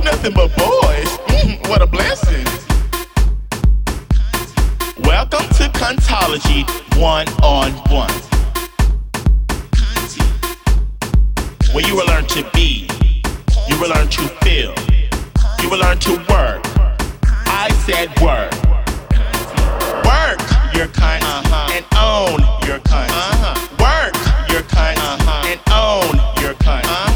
be nothing but boys. Mm, what a blessing. Welcome to Contology One on One. Where you will learn to be, you will learn to feel, you will learn to work. I said work. Work your kind uh-huh. and own your kind. Uh-huh. Work your kind uh-huh. and own your kind. Uh-huh.